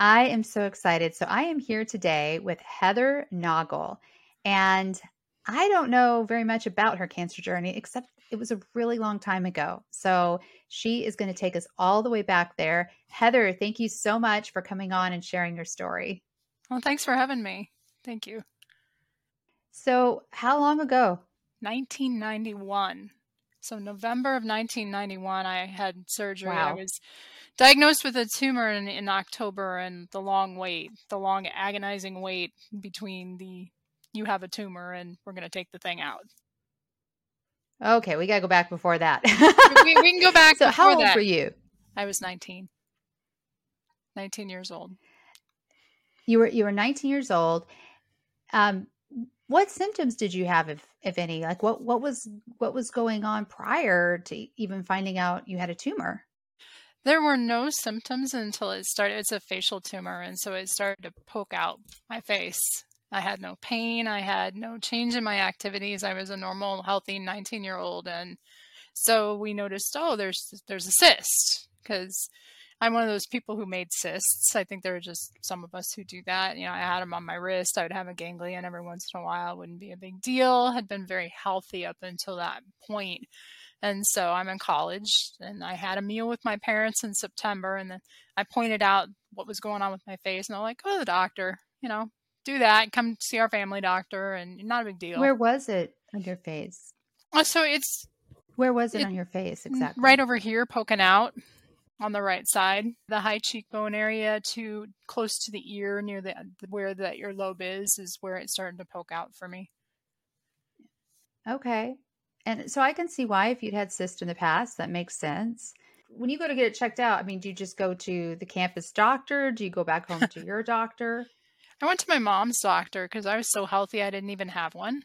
I am so excited. So, I am here today with Heather Noggle, and I don't know very much about her cancer journey, except it was a really long time ago. So, she is going to take us all the way back there. Heather, thank you so much for coming on and sharing your story. Well, thanks for having me. Thank you. So, how long ago? 1991. So, November of 1991, I had surgery. Wow. I was diagnosed with a tumor in, in October and the long wait, the long agonizing wait between the you have a tumor and we're going to take the thing out. Okay, we got to go back before that. we, we can go back. so, how old that. were you? I was 19. 19 years old. You were you were 19 years old. Um, what symptoms did you have, if if any? Like what what was what was going on prior to even finding out you had a tumor? There were no symptoms until it started. It's a facial tumor, and so it started to poke out my face. I had no pain. I had no change in my activities. I was a normal, healthy 19 year old, and so we noticed, oh, there's there's a cyst because I'm one of those people who made cysts. I think there are just some of us who do that. You know, I had them on my wrist. I would have a ganglion every once in a while. It wouldn't be a big deal. Had been very healthy up until that point. And so I'm in college and I had a meal with my parents in September and then I pointed out what was going on with my face and they're like, go to the doctor, you know, do that, come see our family doctor and not a big deal. Where was it on your face? Oh, so it's where was it, it on your face exactly? Right over here, poking out on the right side, the high cheekbone area to close to the ear near the where the earlobe is is where it's starting to poke out for me. Okay. And so I can see why if you'd had cyst in the past, that makes sense. When you go to get it checked out, I mean, do you just go to the campus doctor? Do you go back home to your doctor? I went to my mom's doctor because I was so healthy I didn't even have one.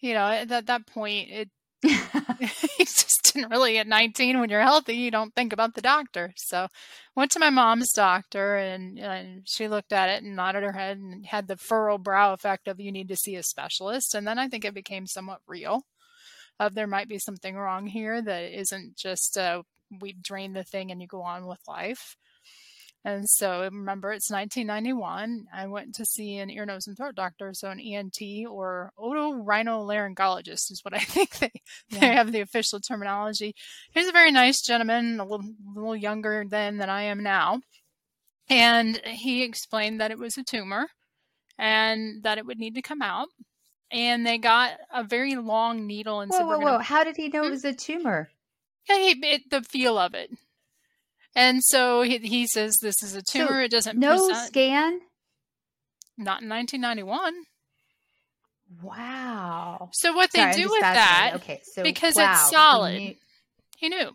You know, at that point, it you just didn't really at 19 when you're healthy you don't think about the doctor. So went to my mom's doctor and, and she looked at it and nodded her head and had the furrow brow effect of you need to see a specialist. And then i think it became somewhat real of there might be something wrong here that isn't just uh, we drain the thing and you go on with life and so remember, it's 1991. I went to see an ear, nose, and throat doctor, so an ENT or otorhinolaryngologist is what I think they, yeah. they have the official terminology. He's a very nice gentleman, a little, a little younger then than I am now. And he explained that it was a tumor and that it would need to come out. And they got a very long needle and whoa, said, whoa, gonna... whoa. How did he know it hmm? was a tumor? Yeah, he, it, the feel of it. And so he, he says this is a tumor. So it doesn't no present. scan. Not in 1991. Wow. So what Sorry, they do with that? Okay, so because wow, it's solid. He knew, he knew.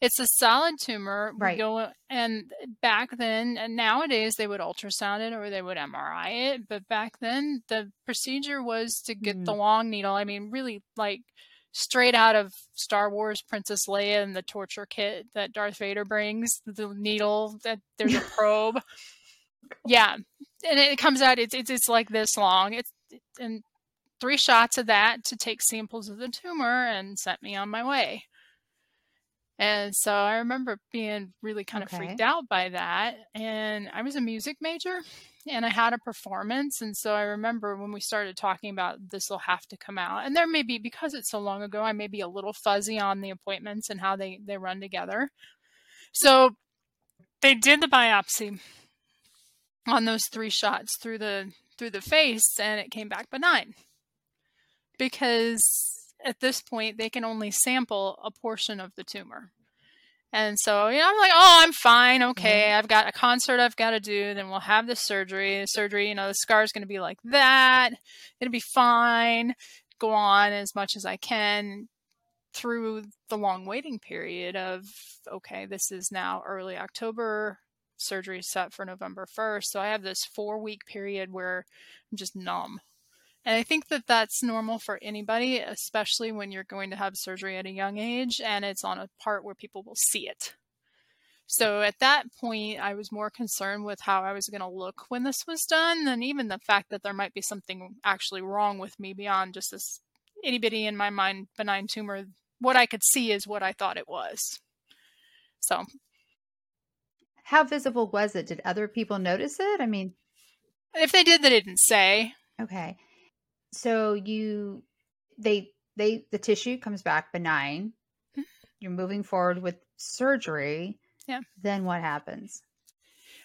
It's a solid tumor. Right. Go and back then, and nowadays they would ultrasound it or they would MRI it. But back then, the procedure was to get Mm. the long needle. I mean, really like straight out of Star Wars Princess Leia and the torture kit that Darth Vader brings, the needle that there's a probe. yeah. And it comes out it's it's it's like this long. It's and three shots of that to take samples of the tumor and sent me on my way. And so I remember being really kind of Okay. freaked out by that. And I was a music major and I had a performance. And so I remember when we started talking about this will have to come out. And there may be, because it's so long ago, I may be a little fuzzy on the appointments and how they, they run together. So they did the biopsy on those three shots through the through the face and it came back benign because at this point they can only sample a portion of the tumor and so you know i'm like oh i'm fine okay i've got a concert i've got to do then we'll have the surgery the surgery you know the scar is going to be like that it'll be fine go on as much as i can through the long waiting period of okay this is now early october surgery set for November 1st. So I have this four week period where I'm just numb. And I think that that's normal for anybody, especially when you're going to have surgery at a young age and it's on a part where people will see it. So at that point, I was more concerned with how I was going to look when this was done than even the fact that there might be something actually wrong with me beyond just this itty bitty in my mind benign tumor. What I could see is what I thought it was. So, how visible was it? Did other people notice it? I mean, if they did, they didn't say. Okay. So you, they, they, the tissue comes back benign. Mm-hmm. You're moving forward with surgery yeah. Then what happens?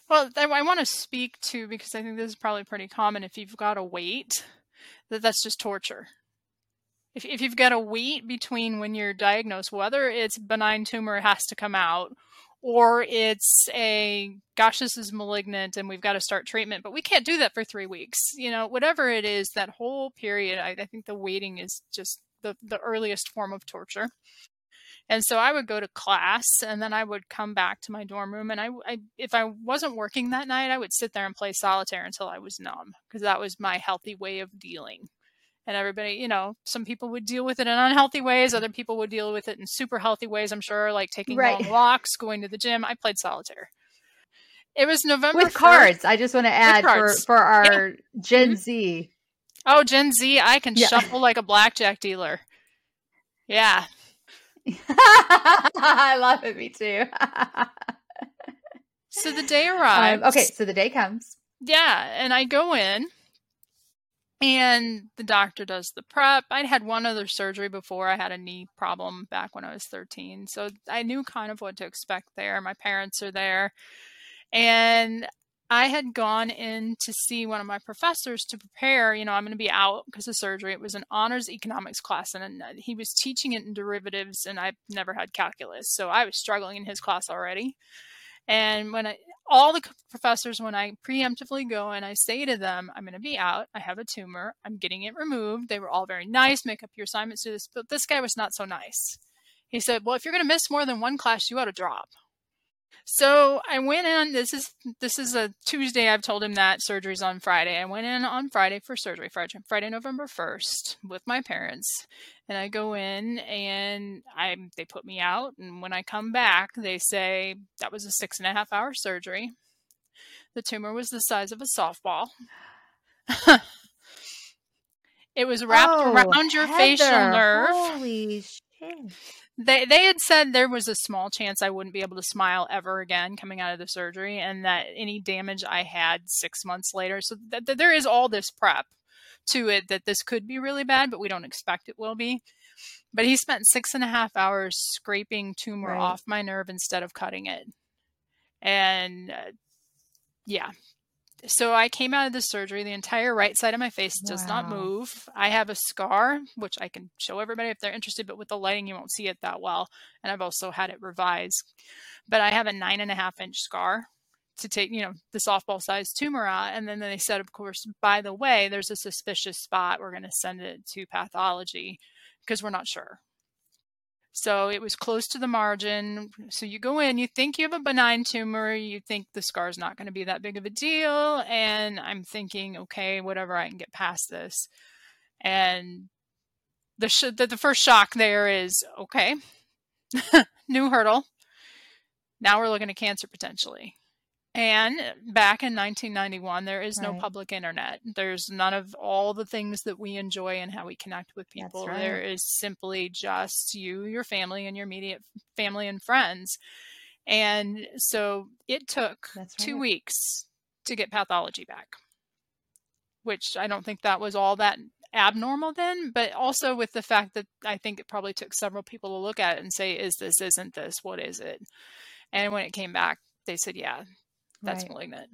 Well, I, I want to speak to because I think this is probably pretty common. If you've got to wait, that that's just torture. If if you've got to wait between when you're diagnosed, whether it's benign tumor has to come out, or it's a gosh this is malignant and we've got to start treatment but we can't do that for three weeks you know whatever it is that whole period i, I think the waiting is just the, the earliest form of torture and so I would go to class and then I would come back to my dorm room. And I, I if I wasn't working that night, I would sit there and play solitaire until I was numb because that was my healthy way of dealing. And everybody, you know, some people would deal with it in unhealthy ways. Other people would deal with it in super healthy ways, I'm sure, like taking right. long walks, going to the gym. I played solitaire. It was November with 1st. cards. I just want to add for for our yeah. Gen mm-hmm. Z. Oh, Gen Z, I can yeah. shuffle like a blackjack dealer. Yeah, I love it. Me too. so the day arrives. Um, okay, so the day comes. Yeah, and I go in, and the doctor does the prep. I'd had one other surgery before. I had a knee problem back when I was 13, so I knew kind of what to expect there. My parents are there, and I had gone in to see one of my professors to prepare. You know, I'm going to be out because of surgery. It was an honors economics class, and uh, he was teaching it in derivatives, and I've never had calculus, so I was struggling in his class already. And when I, all the professors, when I preemptively go and I say to them, I'm going to be out, I have a tumor, I'm getting it removed, they were all very nice, make up your assignments, do this. But this guy was not so nice. He said, Well, if you're going to miss more than one class, you ought to drop. So I went in. This is this is a Tuesday. I've told him that surgery's on Friday. I went in on Friday for surgery, Friday, Friday November first, with my parents, and I go in and I they put me out. And when I come back, they say that was a six and a half hour surgery. The tumor was the size of a softball. it was wrapped oh, around your Heather, facial nerve. Holy shit they they had said there was a small chance I wouldn't be able to smile ever again coming out of the surgery, and that any damage I had six months later. So th- th- there is all this prep to it that this could be really bad, but we don't expect it will be. But he spent six and a half hours scraping tumor right. off my nerve instead of cutting it, and uh, yeah, so I came out of the surgery. The entire right side of my face does wow. not move. I have a scar, which I can show everybody if they're interested, but with the lighting, you won't see it that well. And I've also had it revised. But I have a nine and a half inch scar to take, you know, the softball sized tumor out. And then they said, of course, by the way, there's a suspicious spot. We're going to send it to pathology because we're not sure. So it was close to the margin. So you go in, you think you have a benign tumor, you think the scar is not going to be that big of a deal. And I'm thinking, okay, whatever, I can get past this. And the, sh- the, the first shock there is, okay, new hurdle. Now we're looking at cancer potentially. And back in 1991, there is no public internet. There's none of all the things that we enjoy and how we connect with people. Right. There is simply just you, your family, and your immediate family and friends. And so it took right. two weeks to get pathology back, which I don't think that was all that abnormal then, but also with the fact that I think it probably took several people to look at it and say, is this, isn't this, what is it? And when it came back, they said, yeah, that's right. malignant.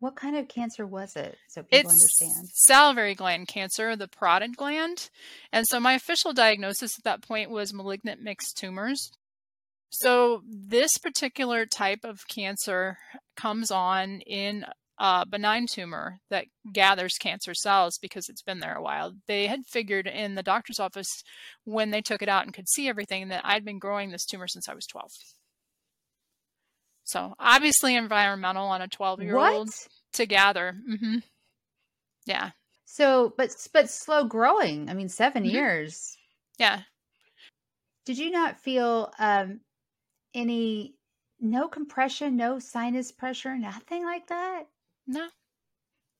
What kind of cancer was it? So people it's understand. Salivary gland cancer, the parotid gland. And so my official diagnosis at that point was malignant mixed tumors. So this particular type of cancer comes on in a benign tumor that gathers cancer cells because it's been there a while. They had figured in the doctor's office when they took it out and could see everything that I'd been growing this tumor since I was 12. So obviously environmental on a 12 year old to gather. Mm-hmm. Yeah. So, but but slow growing. I mean, 7 mm-hmm. years. Yeah. Did you not feel um, any no compression, no sinus pressure, nothing like that? No.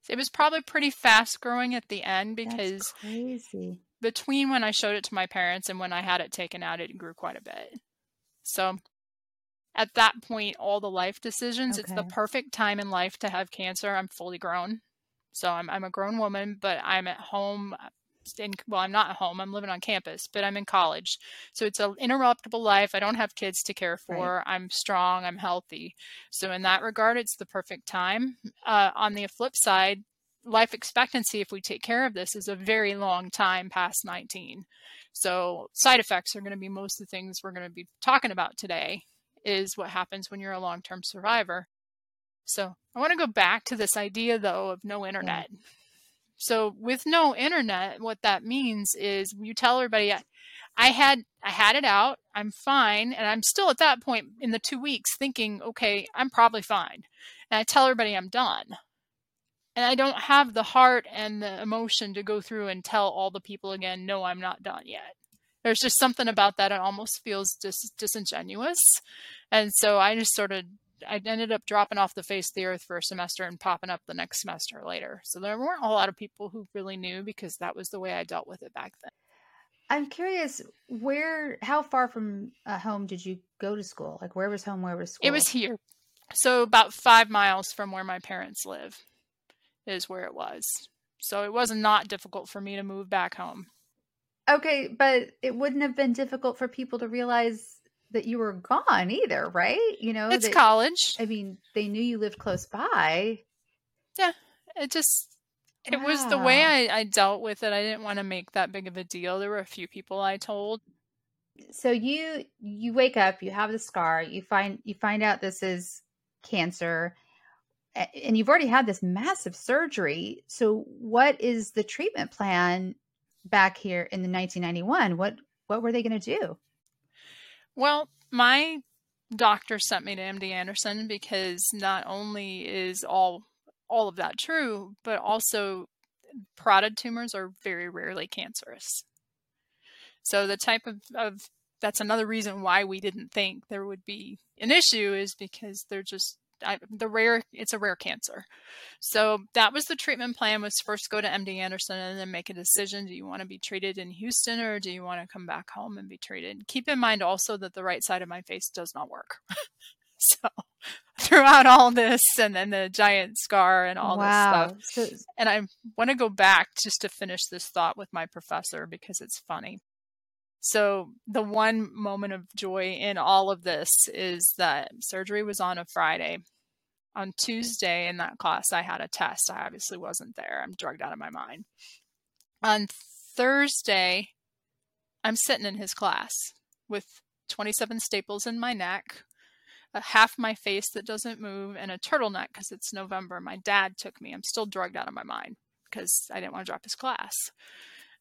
It was probably pretty fast growing at the end because. Between when I showed it to my parents and when I had it taken out, it grew quite a bit. So at that point, all the life decisions, okay. it's the perfect time in life to have cancer. I'm fully grown. So I'm, I'm a grown woman, but I'm at home in, well, I'm not at home. I'm living on campus, but I'm in college. So it's an interruptible life. I don't have kids to care for. Right. I'm strong. I'm healthy. So in that regard, it's the perfect time. Uh, on the flip side, life expectancy, if we take care of this, is a very long time past 19. So side effects are going to be most of the things we're going to be talking about today is what happens when you're a long-term survivor. So I want to go back to this idea though of no mm. internet. Yeah. So with no internet, what that means is you tell everybody I had I had it out, I'm fine, and I'm still at that point in the 2 weeks thinking, okay, I'm probably fine. And I tell everybody I'm done. And I don't have the heart and the emotion to go through and tell all the people again, no, I'm not done yet. There's just something about that. It almost feels dis- disingenuous. And so I just sort of I ended up dropping off the face of the earth for a semester and popping up the next semester later. So there weren't a lot of people who really knew because that was the way I dealt with it back then. I'm curious, where, how far from uh, home did you go to school? Like, where was home? Where was school? It was here. So about five miles from where my parents live is where it was. So it was not difficult for me to move back home. Okay, but it wouldn't have been difficult for people to realize that you were gone either, right? You know, it's that, college. I mean, they knew you lived close by. Yeah, it just it wow. was the way I, I dealt with it. I didn't want to make that big of a deal. There were a few people I told. So you you wake up, you have the scar, you find you find out this is cancer, and you've already had this massive surgery. So what is the treatment plan back here in the 1991? What what were they going to do? Well, my doctor sent me to MD Anderson because not only is all all of that true, but also parotid tumors are very rarely cancerous. So the type of, of that's another reason why we didn't think there would be an issue is because they're just I, the rare it's a rare cancer. So that was the treatment plan was first go to md anderson and then make a decision. Do you want to be treated in houston or do you want to come back home and be treated? Keep in mind also that the right side of my face does not work. So throughout all this and then the giant scar and all wow. this stuff. So, and i want to go back just to finish this thought with my professor because it's funny. So the one moment of joy in all of this is that surgery was on a Friday. On Tuesday in that class, I had a test. I obviously wasn't there. I'm drugged out of my mind. On Thursday, I'm sitting in his class with 27 staples in my neck, a half my face that doesn't move, and a turtleneck because it's November. My dad took me. I'm still drugged out of my mind because I didn't want to drop his class.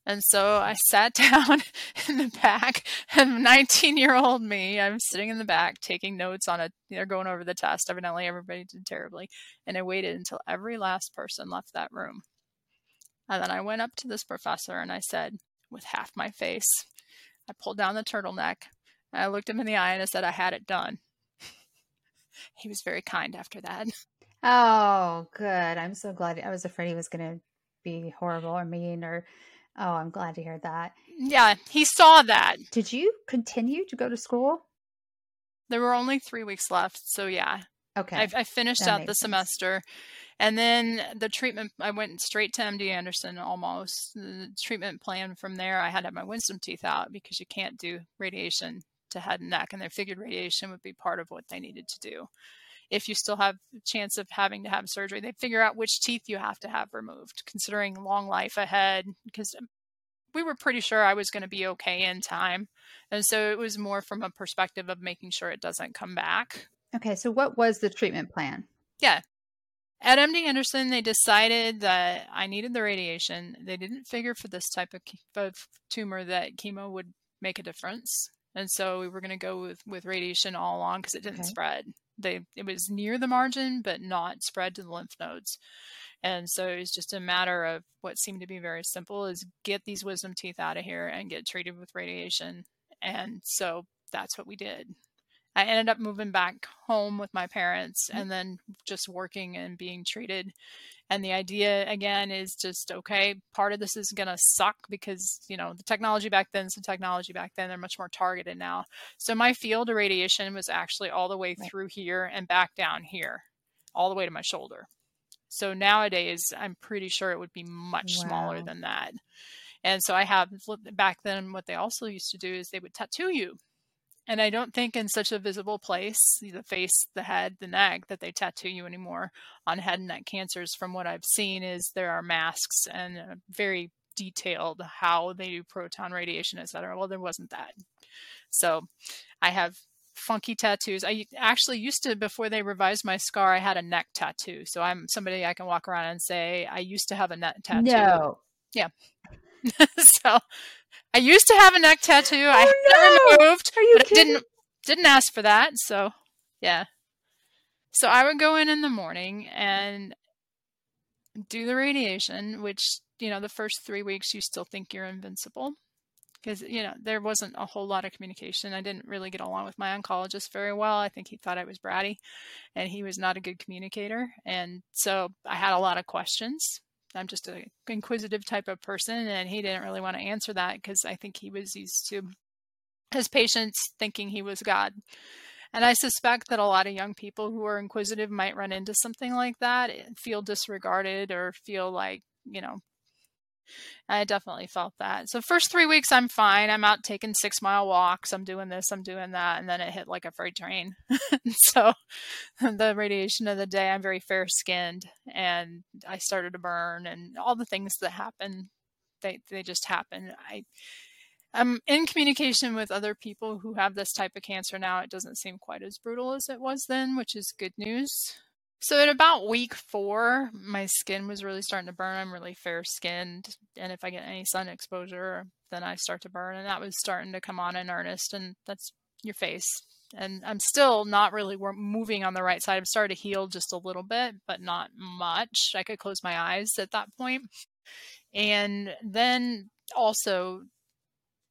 And so I sat down in the back, and 19 year old me, I'm sitting in the back taking notes on it. They're going over the test. Evidently, everybody did terribly. And I waited until every last person left that room. And then I went up to this professor and I said, with half my face, I pulled down the turtleneck and I looked him in the eye and I said, I had it done. he was very kind after that. Oh, good. I'm so glad. I was afraid he was going to be horrible or mean or Oh, I'm glad to hear that. Yeah, he saw that. Did you continue to go to school? There were only three weeks left, so yeah. Okay. I, I finished that out the sense. semester. And then the treatment, I went straight to MD Anderson almost. The treatment plan from there, I had to have my wisdom teeth out because you can't do radiation to head and neck, and they figured radiation would be part of what they needed to do if you still have a chance of having to have surgery. They figure out which teeth you have to have removed, considering long life ahead, because we were pretty sure I was going to be okay in time. And so it was more from a perspective of making sure it doesn't come back. Okay, so what was the treatment plan? Yeah. At MD Anderson, they decided that I needed the radiation. They didn't figure for this type of, of tumor that chemo would make a difference. And so we were going to go with, with radiation all along because it didn't okay. spread. They it was near the margin, but not spread to the lymph nodes. And so it was just a matter of what seemed to be very simple is get these wisdom teeth out of here and get treated with radiation. And so that's what we did. I ended up moving back home with my parents mm-hmm. and then just working and being treated. And the idea again is just okay, part of this is going to suck because, you know, the technology back then is the technology back then. They're much more targeted now. So my field of radiation was actually all the way through here and back down here, all the way to my shoulder. So nowadays, I'm pretty sure it would be much wow. smaller than that. And so I have back then, what they also used to do is they would tattoo you and I don't think in such a visible place, the face, the head, the neck, that they tattoo you anymore on head and neck cancers. From what I've seen, is there are masks and very detailed how they do proton radiation, et cetera. Well, there wasn't that. So I have funky tattoos. I actually used to, before they revised my scar, I had a neck tattoo. So I'm somebody I can walk around and say, I used to have a neck tattoo. No. Yeah. so I used to have a neck tattoo. Oh, I no. removed. Are you but kidding? didn't didn't ask for that. So yeah. So I would go in in the morning and do the radiation, which you know the first three weeks you still think you're invincible because you know there wasn't a whole lot of communication. I didn't really get along with my oncologist very well. I think he thought I was bratty, and he was not a good communicator. And so I had a lot of questions I'm just an inquisitive type of person, and he didn't really want to answer that because I think he was used to his patients thinking he was God. And I suspect that a lot of young people who are inquisitive might run into something like that, eh, feel disregarded, or feel like, you know, I definitely felt that. So first three weeks I'm fine. I'm out taking six mile walks. I'm doing this, I'm doing that, and then it hit like a freight train. so the radiation of the day, I'm very fair skinned, and I started to burn, and all the things that happen, they they just happen. I I'm in communication with other people who have this type of cancer now. It doesn't seem quite as brutal as it was then, which is good news. So in about week four, my skin was really starting to burn. I'm really fair skinned. And if I get any sun exposure, then I start to burn. And that was starting to come on in earnest. And that's your face. And I'm still not really moving on the right side. I'm starting to heal just a little bit, but not much. I could close my eyes at that point. And then also,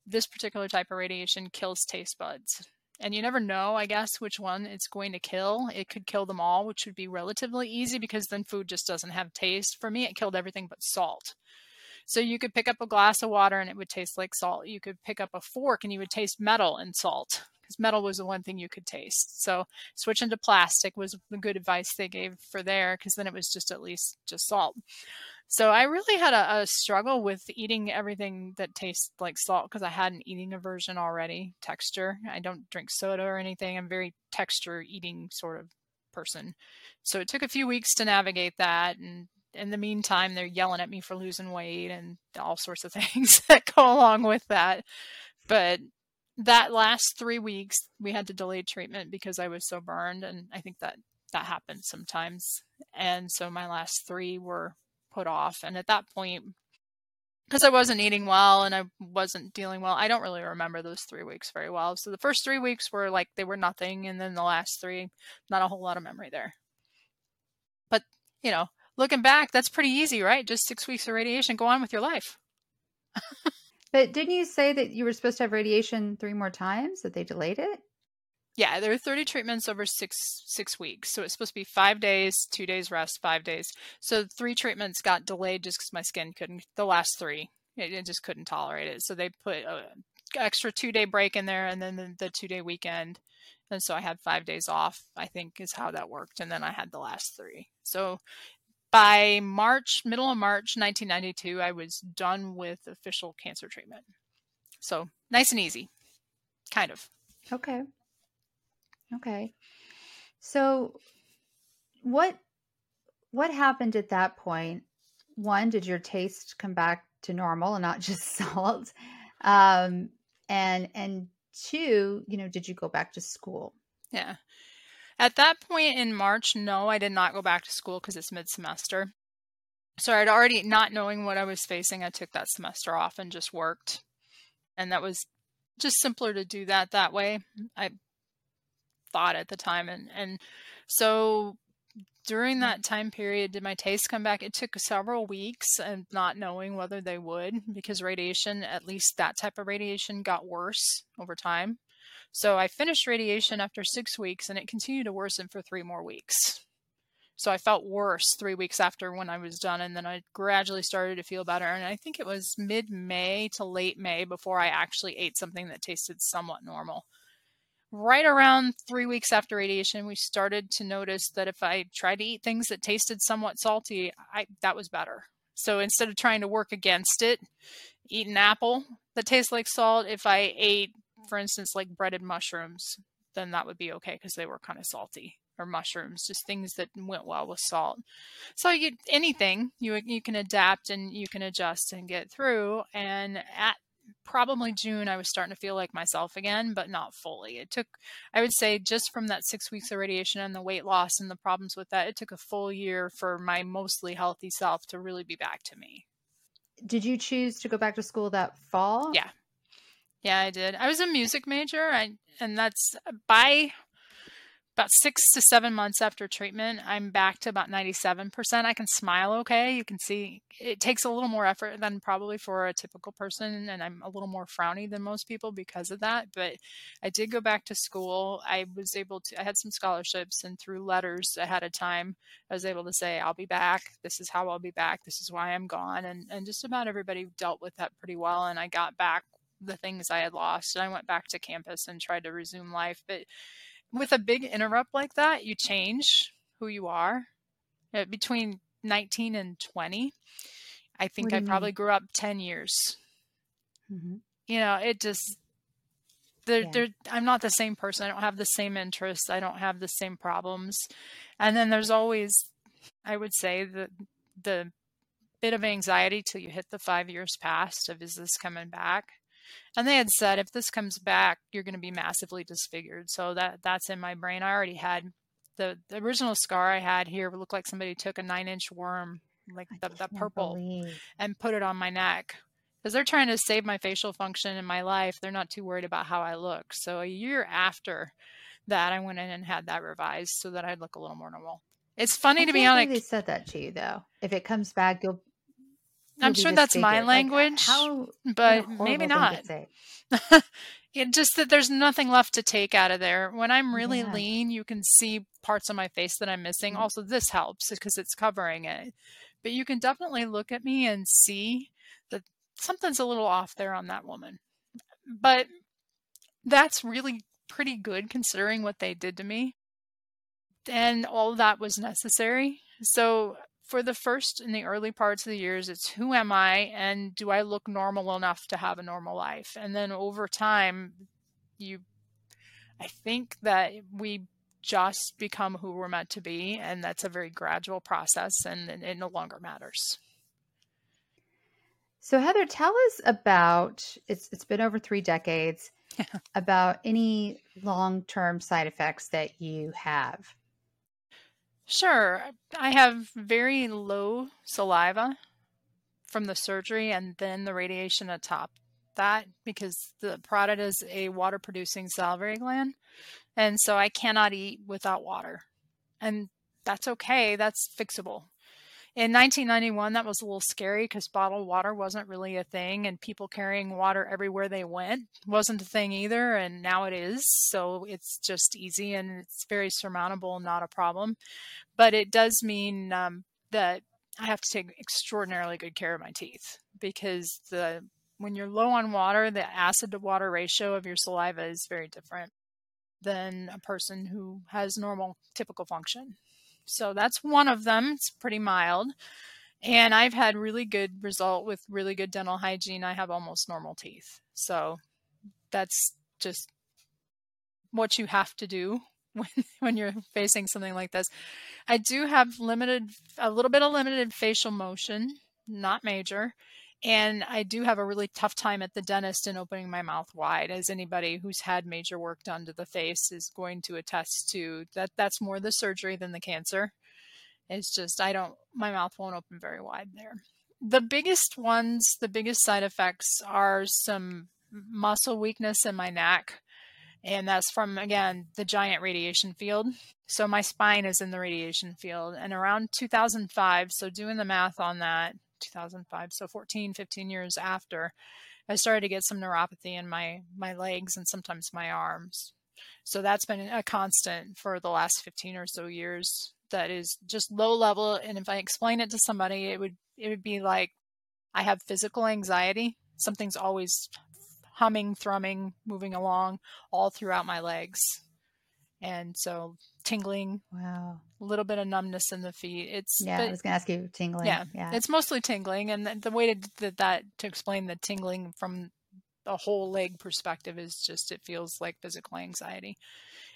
this particular type of radiation kills taste buds and you never know, I guess, which one it's going to kill. It could kill them all, which would be relatively easy because then food just doesn't have taste. For me, it killed everything but salt. So you could pick up a glass of water and it would taste like salt. You could pick up a fork and you would taste metal and salt because metal was the one thing you could taste. So switching to plastic was the good advice they gave for there because then it was just at least just salt. So I really had a, a struggle with eating everything that tastes like salt because I had an eating aversion already. Texture. I don't drink soda or anything. I'm very texture eating sort of person. So it took a few weeks to navigate that and in the meantime they're yelling at me for losing weight and all sorts of things that go along with that. But that last 3 weeks we had to delay treatment because I was so burned and I think that that happens sometimes. And so my last 3 were put off. And at that point, because I wasn't eating well and I wasn't dealing well, I don't really remember those three weeks very well. So the first three weeks were like they were nothing, and then the last three, not a whole lot of memory there. But, you know, looking back, that's pretty easy, right? Just six weeks of radiation, go on with your life. but didn't you say that you were supposed to have radiation three more times, that they delayed it? Yeah, there are 30 treatments over six six weeks. So it's supposed to be five days, two days rest, five days. So three treatments got delayed just because my skin couldn't. The last three, it, it, just couldn't tolerate it. So they put a extra two day break in there, and then the, the two day weekend. And so I had five days off. I think is how that worked, and then I had the last three. So by March, middle of March 1992, I was done with official cancer treatment. So nice and easy, kind of. Okay. Okay. So what what happened at that point? One, did your taste come back to normal and not just salt? Um, and and two, you know, did you go back to school? Yeah. At that point in March, no, I did not go back to school because it's mid semester. So I'd already not knowing what I was facing, I took that semester off and just worked. And that was just simpler to do that that way. I thought at the time. And and so during hmm. that time period, did my taste come back? It took several weeks and not knowing whether they would because radiation, at least that type of radiation, got worse over time. So I finished radiation after six weeks and it continued to worsen for three more weeks. So I felt worse three weeks after when I was done, and then I gradually started to feel better. And I think it was mid May to late May before I actually ate something that tasted somewhat normal. Right around three weeks after radiation, we started to notice that if I tried to eat things that tasted somewhat salty, I, that was better. So instead of trying to work against it, eat an apple that tastes like salt. If I ate, for instance, like breaded mushrooms, then that would be okay because they were kind of salty or mushrooms, just things that went well with salt. So you anything you you can adapt and you can adjust and get through. And at probably June, I was starting to feel like myself again, but not fully. It took, I would say, just from that six weeks of radiation and the weight loss and the problems with that, it took a full year for my mostly healthy self to really be back to me. Did you choose to go back to school that fall? Yeah. Yeah, I did. I was a music major, I, and that's by about six to seven months after treatment, I'm back to about 97%. I can smile okay. You can see it takes a little more effort than probably for a typical person, and I'm a little more frowny than most people because of that. But I did go back to school. I was able to, I had some scholarships, and through letters ahead of time, I was able to say, I'll be back. This is how I'll be back. This is why I'm gone. And, and just about everybody dealt with that pretty well. And I got back the things I had lost. And I went back to campus and tried to resume life. But with a big interrupt like that, you change who you are. Uh, between 19 and 20, I think I probably mean? grew up 10 years. Mm-hmm. You know, it just, they're, yeah. they're, I'm not the same person. I don't have the same interests. I don't have the same problems. And then there's always, I would say, the, the bit of anxiety till you hit the five years past of is this coming back? And they had said if this comes back you're going to be massively disfigured so that that's in my brain i already had the, the original scar i had here looked like somebody took a nine inch worm like the, the purple believe. and put it on my neck because they're trying to save my facial function in my life they're not too worried about how i look so a year after that i went in and had that revised so that i'd look a little more normal it's funny I to be honest. They said that to you though. If it comes back, you'll I'm sure that's my language, how, but maybe not. it just that there's nothing left to take out of there. When I'm really yeah. lean, you can see parts of my face that I'm missing. Mm-hmm. Also, this helps because it's covering it. But you can definitely look at me and see that something's a little off there on that woman. But that's really pretty good considering what they did to me. And all that was necessary. So for the first in the early parts of the years, it's who am I and do I look normal enough to have a normal life? And then over time, you, I think that we just become who we're meant to be, and that's a very gradual process, and, and it no longer matters. So Heather, tell us about it's it's been over three decades about any long term side effects that you have. Sure. I have very low saliva from the surgery and then the radiation atop that because the parotid is a water producing salivary gland. And so I cannot eat without water. And that's okay. That's fixable. In 1991, that was a little scary because bottled water wasn't really a thing, and people carrying water everywhere they went wasn't a thing either. And now it is. So it's just easy and it's very surmountable, not a problem. But it does mean um, that I have to take extraordinarily good care of my teeth because the when you're low on water, the acid to water ratio of your saliva is very different than a person who has normal typical function. So that's one of them. It's pretty mild. And I've had really good result with really good dental hygiene. I have almost normal teeth. So that's just what you have to do when when you're facing something like this. I do have limited a little bit of limited facial motion, not major. And I do have a really tough time at the dentist in opening my mouth wide, as anybody who's had major work done to the face is going to attest to. That that's more the surgery than the cancer. It's just I don't my mouth won't open very wide there. The biggest ones, the biggest side effects are some muscle weakness in my neck And that's from, again, the giant radiation field. So my spine is in the radiation field. And around 2005, so doing the math on that, 2005, so 14, 15 years after, I started to get some neuropathy in my my legs and sometimes my arms. So that's been a constant for the last 15 or so years. That is just low level and if I explain it to somebody it would it would be like I have physical anxiety. Something's always humming, thrumming, moving along all throughout my legs. And so tingling. Wow. A little bit of numbness in the feet. It's yeah. But, I was going to ask you tingling. Yeah, yeah. It's mostly tingling, and the, the way to that, that to explain the tingling from a whole leg perspective is just it feels like physical anxiety.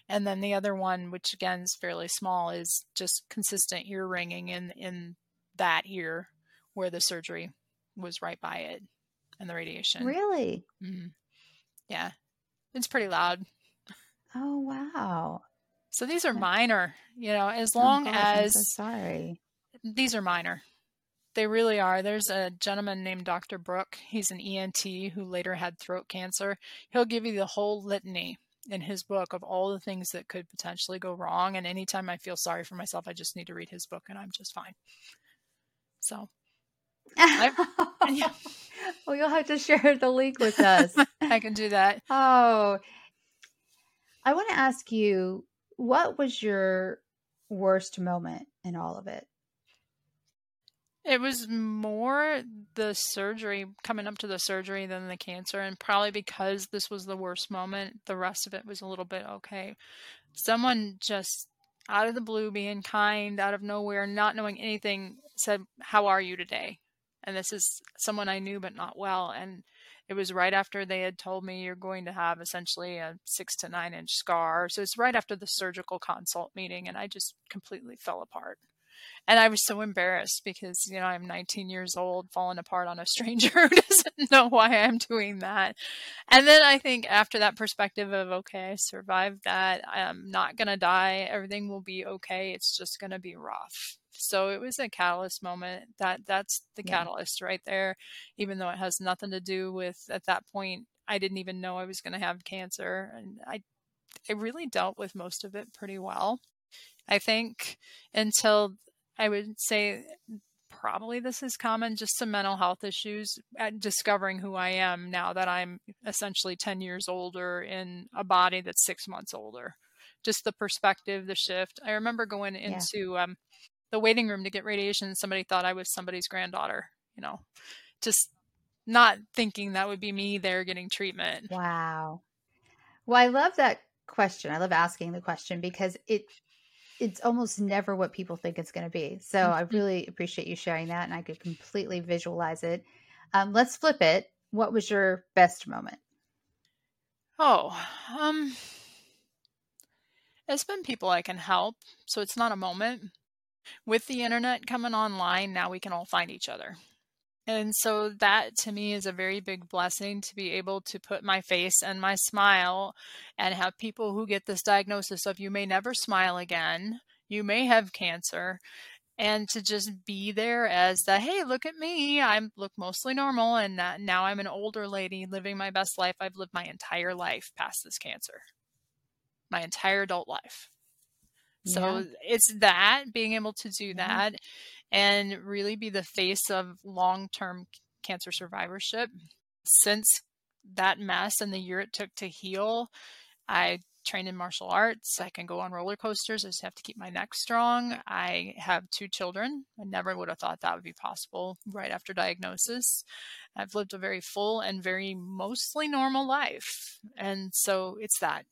And then the other one, which again is fairly small, is just consistent ear ringing in in that ear where the surgery was right by it and the radiation. Really? Mm-hmm. Yeah, it's pretty loud. Oh wow! So these are minor, you know, as oh, long oh gosh, as so sorry. These are minor. They really are. There's a gentleman named Dr. Brook. He's an ENT who later had throat cancer. He'll give you the whole litany in his book of all the things that could potentially go wrong. And anytime I feel sorry for myself, I just need to read his book and I'm just fine. So, well, you'll have to share the link with us. I can do that. Oh, I want to ask you what was your worst moment in all of it? It was more the surgery, coming up to the surgery than the cancer. And probably because this was the worst moment, the rest of it was a little bit okay. Someone just out of the blue, being kind, out of nowhere, not knowing anything, said, How are you today? And this is someone I knew but not well. And it was right after they had told me you're going to have essentially a six to nine inch scar. So it's right after the surgical consult meeting, and I just completely fell apart. And I was so embarrassed because, you know, I'm 19 years old, falling apart on a stranger who doesn't know why I'm doing that. And then I think after that perspective of, okay, I survived that, I'm not going to die, everything will be okay, it's just going to be rough so it was a catalyst moment that that's the yeah. catalyst right there even though it has nothing to do with at that point i didn't even know i was going to have cancer and i i really dealt with most of it pretty well i think until i would say probably this is common just some mental health issues at discovering who i am now that i'm essentially 10 years older in a body that's six months older just the perspective the shift i remember going into yeah. um, the waiting room to get radiation somebody thought I was somebody's granddaughter, you know, just not thinking that would be me there getting treatment. Wow. Well, I love that question. I love asking the question because it it's almost never what people think it's going to be. So mm-hmm. I really appreciate you sharing that and I could completely visualize it. Um, let's flip it. What was your best moment? Oh, um it's been people I can help. So it's not a moment with the internet coming online, now we can all find each other. And so that to me is a very big blessing to be able to put my face and my smile and have people who get this diagnosis of you may never smile again, you may have cancer, and to just be there as the hey, look at me, I look mostly normal, and now I'm an older lady living my best life. I've lived my entire life past this cancer, my entire adult life. So yeah. it's that being able to do that and really be the face of long term cancer survivorship. Since that mess and the year it took to heal, I trained in martial arts. I can go on roller coasters. I just have to keep my neck strong. I have two children. I never would have thought that would be possible right after diagnosis. I've lived a very full and very mostly normal life. And so it's that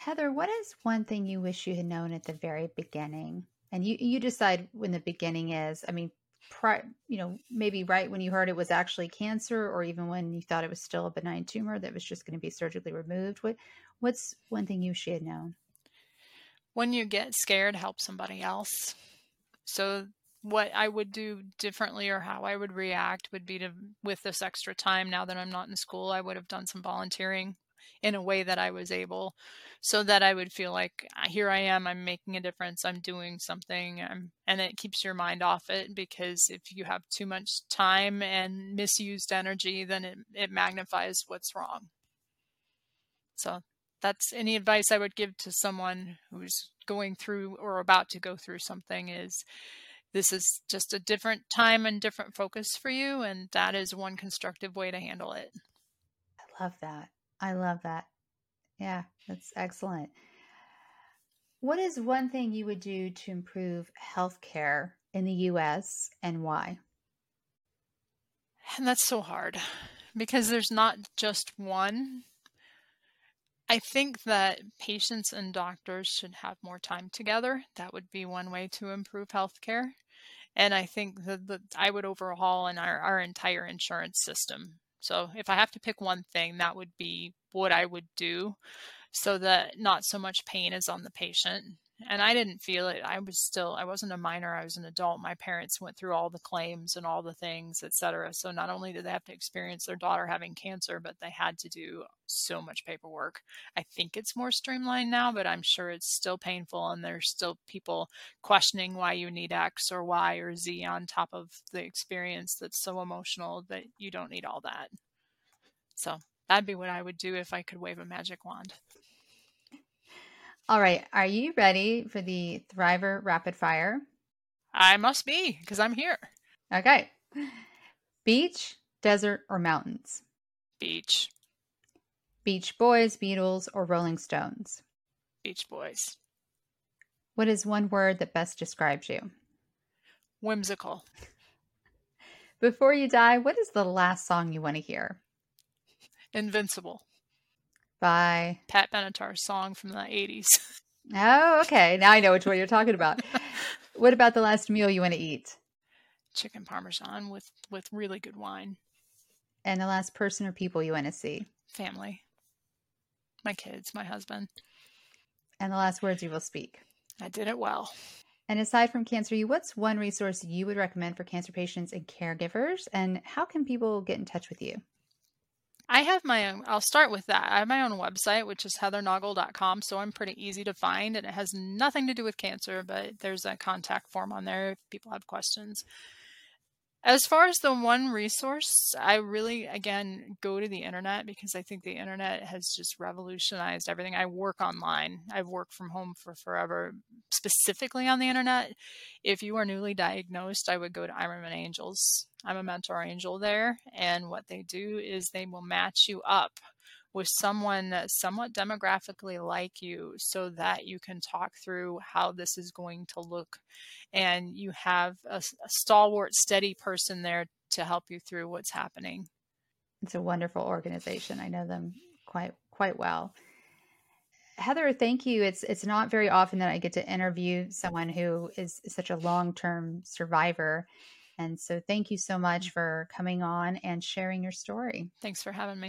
Heather, what is one thing you wish you had known at the very beginning? And you you decide when the beginning is. I mean, pri- you know, maybe right when you heard it was actually cancer, or even when you thought it was still a benign tumor that was just going to be surgically removed. What what's one thing you should known? When you get scared, help somebody else. So what I would do differently or how I would react would be to with this extra time now that I'm not in school, I would have done some volunteering in a way that I was able so that I would feel like ah, here I am, I'm making a difference, I'm doing something, I'm, and it keeps your mind off it because if you have too much time and misused energy, then it, it magnifies what's wrong. So that's any advice I would give to someone who's going through or about to go through something is this is just a different time and different focus for you and that is one constructive way to handle it. I love that. I love that. Yeah, that's excellent. What is one thing you would do to improve healthcare in the US and why? And that's so hard because there's not just one. I think that patients and doctors should have more time together. That would be one way to improve healthcare. And I think that, that I would overhaul in our, our entire insurance system. So if I have to pick one thing, that would be what I would do so that not so much pain is on the patient and I didn't feel it. I was still, I wasn't a minor, I was an adult. My parents went through all the claims and all the things, et cetera. So not only did they have to experience their daughter having cancer, but they had to do so much paperwork. I think it's more streamlined now, but I'm sure it's still painful. And there's still people questioning why you need X or Y or Z on top of the experience that's so emotional that you don't need all that. So that'd be what I would do if I could wave a magic wand. All right. Are you ready for the Thriver Rapid Fire? I must be because I'm here. Okay. Beach, desert, or mountains? Beach. Beach Boys, Beatles, or Rolling Stones? Beach Boys. What is one word that best describes you? Whimsical. Before you die, what is the last song you want to hear? Invincible by Pat Benatar's song from the 80s. Oh, okay. Now I know which one you're talking about. what about the last meal you want to eat? Chicken parmesan with with really good wine. And the last person or people you want to see? Family. My kids, my husband. And the last words you will speak? I did it well. And aside from Cancer U, what's one resource you would recommend for cancer patients and caregivers? And how can people get in touch with you? I have my own, I'll start with that. I have my own website, which is heathernoggle.com. So I'm pretty easy to find and it has nothing to do with cancer, but there's a contact form on there if people have questions. As far as the one resource, I really, again, go to the internet because I think the internet has just revolutionized everything. I work online, I've worked from home for forever, specifically on the internet. If you are newly diagnosed, I would go to Imerman Angels. I'm a mentor angel there, and what they do is they will match you up with someone somewhat demographically like you so that you can talk through how this is going to look and you have a, a stalwart steady person there to help you through what's happening. It's a wonderful organization. I know them quite quite well. Heather thank you. It's it's not very often that i get to interview someone who is such a long-term survivor and so thank you so much mm. for coming on and sharing your story. Thanks for having me